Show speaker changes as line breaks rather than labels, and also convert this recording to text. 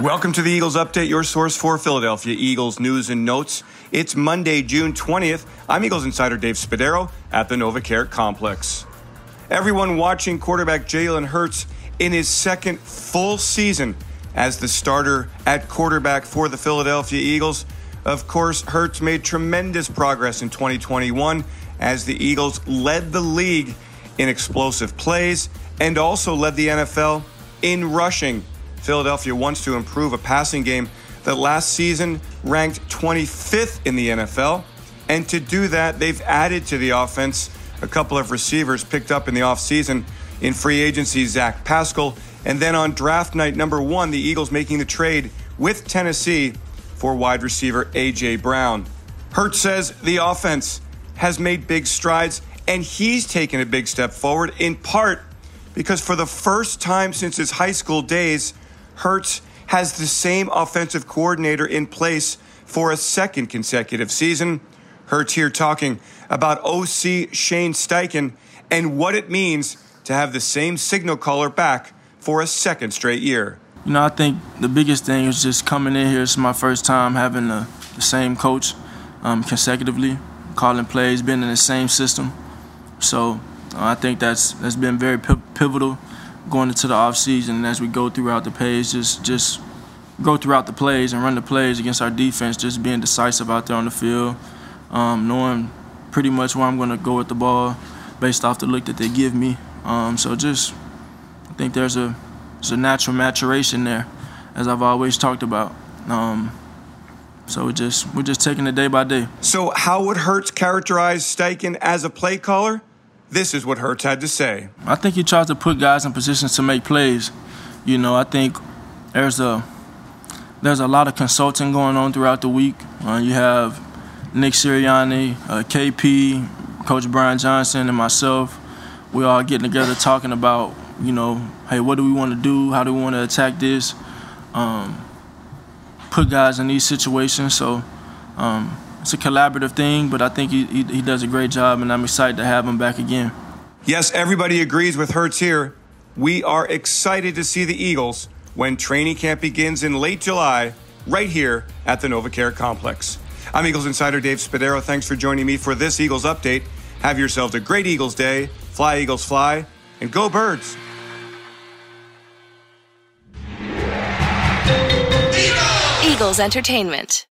Welcome to the Eagles Update, your source for Philadelphia Eagles news and notes. It's Monday, June 20th. I'm Eagles insider Dave Spadaro at the NovaCare Complex. Everyone watching quarterback Jalen Hurts in his second full season as the starter at quarterback for the Philadelphia Eagles. Of course, Hurts made tremendous progress in 2021 as the Eagles led the league in explosive plays and also led the NFL in rushing Philadelphia wants to improve a passing game that last season ranked 25th in the NFL. And to do that, they've added to the offense a couple of receivers picked up in the offseason in free agency, Zach Pascal. And then on draft night number one, the Eagles making the trade with Tennessee for wide receiver A.J. Brown. Hurts says the offense has made big strides, and he's taken a big step forward in part because for the first time since his high school days, Hurts has the same offensive coordinator in place for a second consecutive season. Hurts here talking about OC Shane Steichen and what it means to have the same signal caller back for a second straight year.
You know, I think the biggest thing is just coming in here. It's my first time having the, the same coach um, consecutively, calling plays, being in the same system. So uh, I think that's that's been very pivotal going into the off season and as we go throughout the plays, just just go throughout the plays and run the plays against our defense, just being decisive out there on the field, um, knowing pretty much where I'm going to go with the ball based off the look that they give me. Um, so just I think there's a there's a natural maturation there, as I've always talked about. Um, so we're just we're just taking it day by day.
So how would Hurts characterize Steichen as a play caller? This is what Hurts had to say.
I think he tries to put guys in positions to make plays. You know, I think there's a there's a lot of consulting going on throughout the week. Uh, you have Nick Sirianni, uh, KP, Coach Brian Johnson, and myself. We all getting together talking about, you know, hey, what do we want to do? How do we want to attack this? Um, put guys in these situations. So um, it's a collaborative thing, but I think he, he, he does a great job, and I'm excited to have him back again.
Yes, everybody agrees with Hurts here. We are excited to see the Eagles when training camp begins in late July, right here at the NovaCare Complex. I'm Eagles insider Dave Spadaro. Thanks for joining me for this Eagles update. Have yourselves a great Eagles day. Fly, Eagles, fly, and go, birds.
Eagles Entertainment.